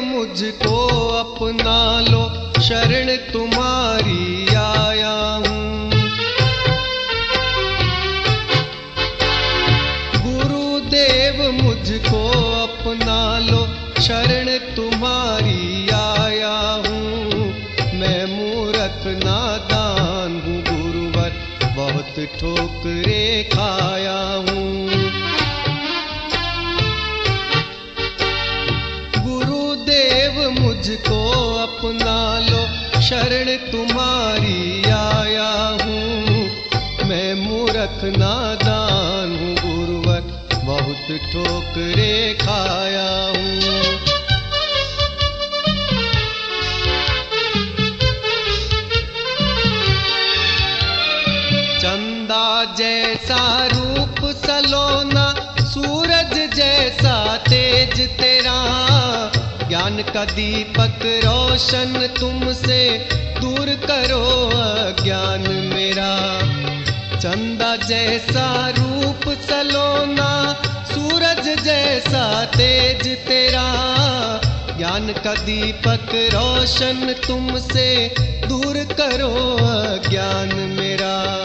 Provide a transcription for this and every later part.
मुझको अपना लो, शरण तुम्हारी आया हूँ। गुरुदेव मुझको अपना लो, शरण तुम्हारी आया हूँ। मैं मूर्ख नादान हूँ, गुरुवर, बहुत ठोकरे खाया हूँ। मुझको अपना लो, शरण तुम्हारी आया हूँ। मैं मूर्ख, नादान हूँ गुरुवर बहुत ठोकरे खाया हूँ। चंदा जैसा रूप सलोना, सूरज जैसा तेज तेरा। ज्ञान का दीपक रोशन तुमसे दूर करो अज्ञान मेरा। चंदा जैसा रूप सलोना, सूरज जैसा तेज तेरा। ज्ञान का दीपक रोशन तुमसे दूर करो अज्ञान मेरा।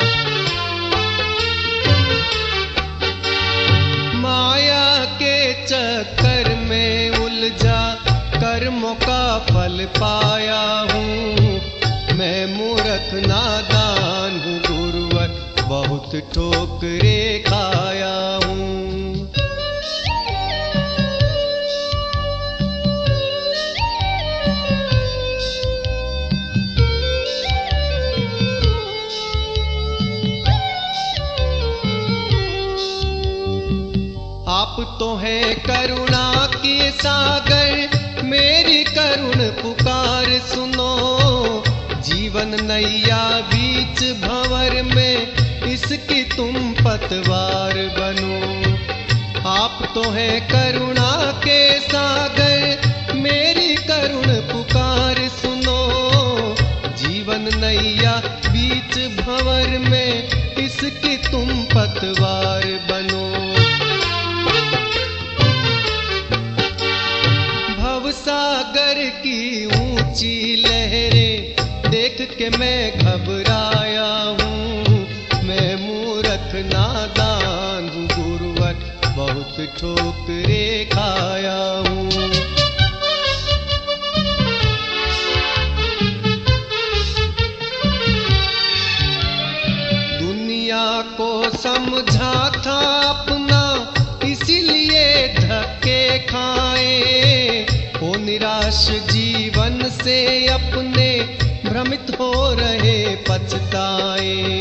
फल पाया हूँ। मैं मूर्ख नादान हूँ, गुरुवर बहुत ठोकरे खाया हूँ। आप तो हैं करुणा के सागर मेरी करुण पुकार सुनो। जीवन नैया बीच भंवर में इसकी तुम पतवार बनो। आप तो हैं करुणा के सागर, मेरी करुण पुकार सुनो। जीवन नैया बीच भंवर में इसकी तुम पतवार बनो। सागर की ऊँची लहरें देख के मैं घबराया हूँ। मैं मूर्ख, नादान गुरुवर बहुत ठोकरे खाया हूँ। दुनिया को समझा था अपना, इसीलिए धक्के खाए। निराश जीवन से अपने भ्रमित हो रहे पछताए।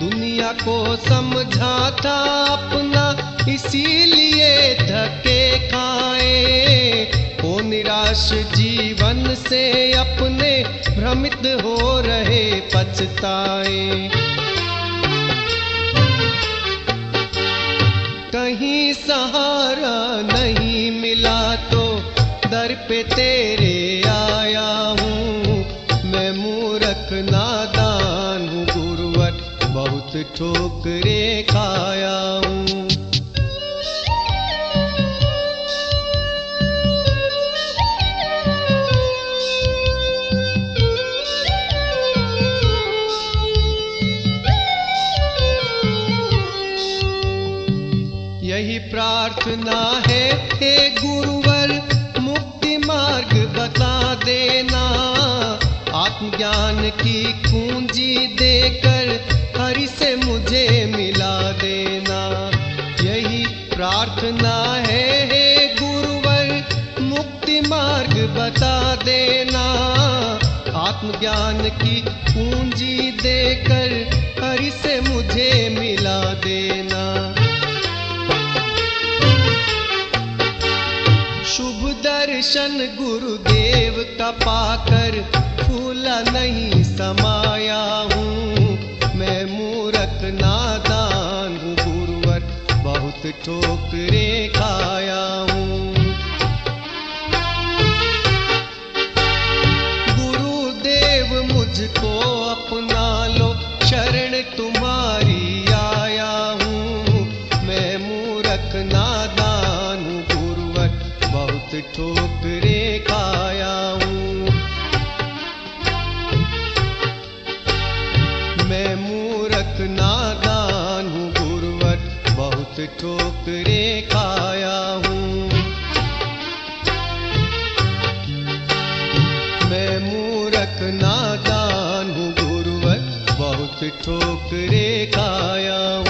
दुनिया को समझा था अपना, इसीलिए धके खाए। हो निराश जीवन से अपने भ्रमित हो रहे पछताए। कहीं सहारा दर पे तेरे आया हूँ। मैं मूर्ख, नादान हूँ। गुरुवर बहुत ठोकरे खाया हूँ। यही प्रार्थना है, हे गुरुवर मार्ग बता देना। आत्मज्ञान की कुंजी देकर हरि से मुझे मिला देना। यही प्रार्थना है, हे गुरुवर, मुक्ति मार्ग बता देना। आत्मज्ञान की पूंजी देकर हरि से मुझे मिला देना। दर्शन गुरुदेव का पाकर फूला नहीं समाया हूँ। मैं मूरख, नादान हूँ, गुरुवर, बहुत ठोकरे खाया हूँ। गुरुदेव मुझको ठोकरे खाया